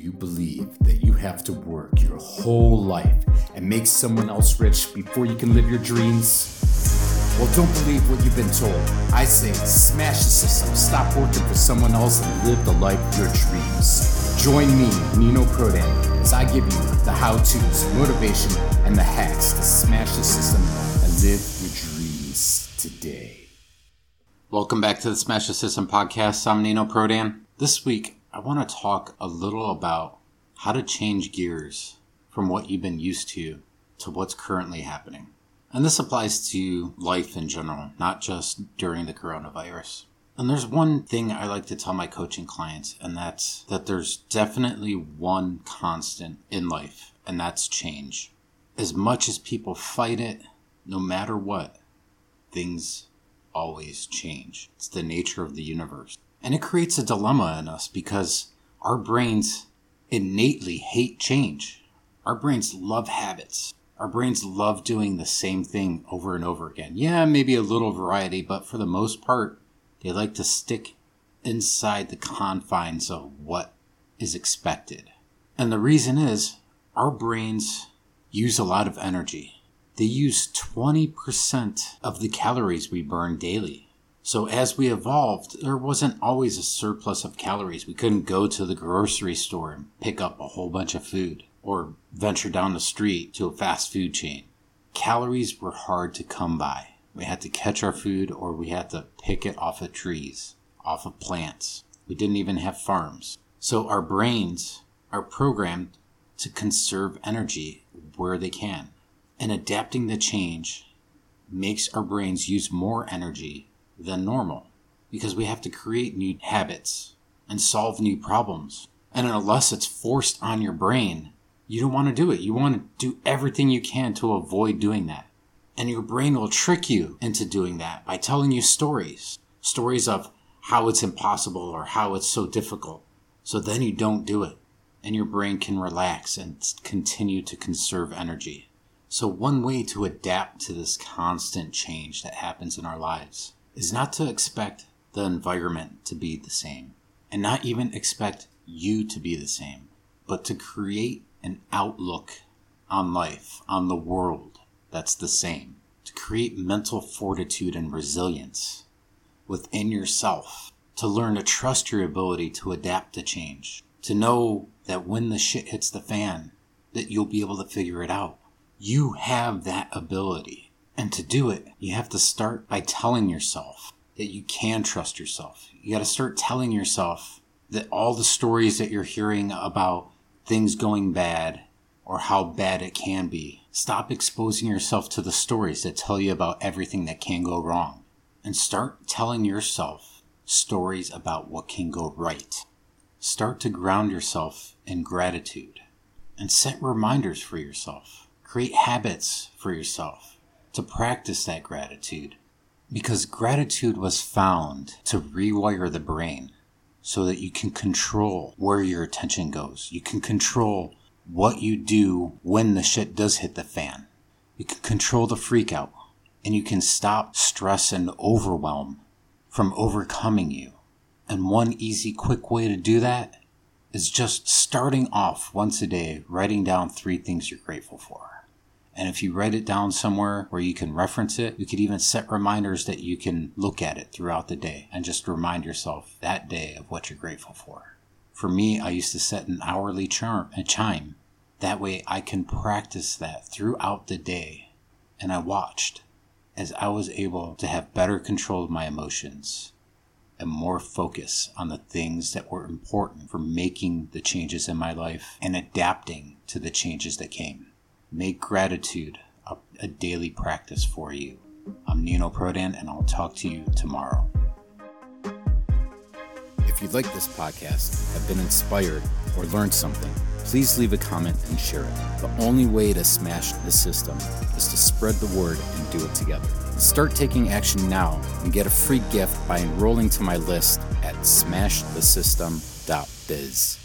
you believe that you have to work your whole life and make someone else rich before you can live your dreams? Well, don't believe what you've been told. I say smash the system, stop working for someone else, and live the life of your dreams. Join me, Nino Prodan, as I give you the how to's, motivation, and the hacks to smash the system and live your dreams today. Welcome back to the Smash the System podcast. I'm Nino Prodan. This week, I want to talk a little about how to change gears from what you've been used to to what's currently happening. And this applies to life in general, not just during the coronavirus. And there's one thing I like to tell my coaching clients, and that's that there's definitely one constant in life, and that's change. As much as people fight it, no matter what, things always change. It's the nature of the universe. And it creates a dilemma in us because our brains innately hate change. Our brains love habits. Our brains love doing the same thing over and over again. Yeah, maybe a little variety, but for the most part, they like to stick inside the confines of what is expected. And the reason is our brains use a lot of energy. They use 20% of the calories we burn daily. So as we evolved, there wasn't always a surplus of calories. We couldn't go to the grocery store and pick up a whole bunch of food or venture down the street to a fast food chain. Calories were hard to come by. We had to catch our food or we had to pick it off of trees, off of plants. We didn't even have farms. So our brains are programmed to conserve energy where they can. And adapting to change makes our brains use more energy than normal because we have to create new habits and solve new problems. And unless it's forced on your brain, you don't want to do it. You want to do everything you can to avoid doing that. And your brain will trick you into doing that by telling you stories stories of how it's impossible or how it's so difficult. So then you don't do it. And your brain can relax and continue to conserve energy. So, one way to adapt to this constant change that happens in our lives is not to expect the environment to be the same and not even expect you to be the same, but to create an outlook on life, on the world that's the same, to create mental fortitude and resilience within yourself, to learn to trust your ability to adapt to change, to know that when the shit hits the fan, that you'll be able to figure it out. You have that ability and to do it, you have to start by telling yourself that you can trust yourself. You got to start telling yourself that all the stories that you're hearing about things going bad or how bad it can be, stop exposing yourself to the stories that tell you about everything that can go wrong and start telling yourself stories about what can go right. Start to ground yourself in gratitude and set reminders for yourself. Create habits for yourself to practice that gratitude because gratitude was found to rewire the brain so that you can control where your attention goes. You can control what you do when the shit does hit the fan. You can control the freak out and you can stop stress and overwhelm from overcoming you. And one easy, quick way to do that is just starting off once a day, writing down three things you're grateful for. And if you write it down somewhere where you can reference it, you could even set reminders that you can look at it throughout the day and just remind yourself that day of what you're grateful for. For me, I used to set an hourly charm, a chime. That way I can practice that throughout the day. And I watched as I was able to have better control of my emotions and more focus on the things that were important for making the changes in my life and adapting to the changes that came. Make gratitude a, a daily practice for you. I'm Nino Prodan, and I'll talk to you tomorrow. If you like this podcast, have been inspired, or learned something, please leave a comment and share it. The only way to smash the system is to spread the word and do it together. Start taking action now and get a free gift by enrolling to my list at smashthesystem.biz.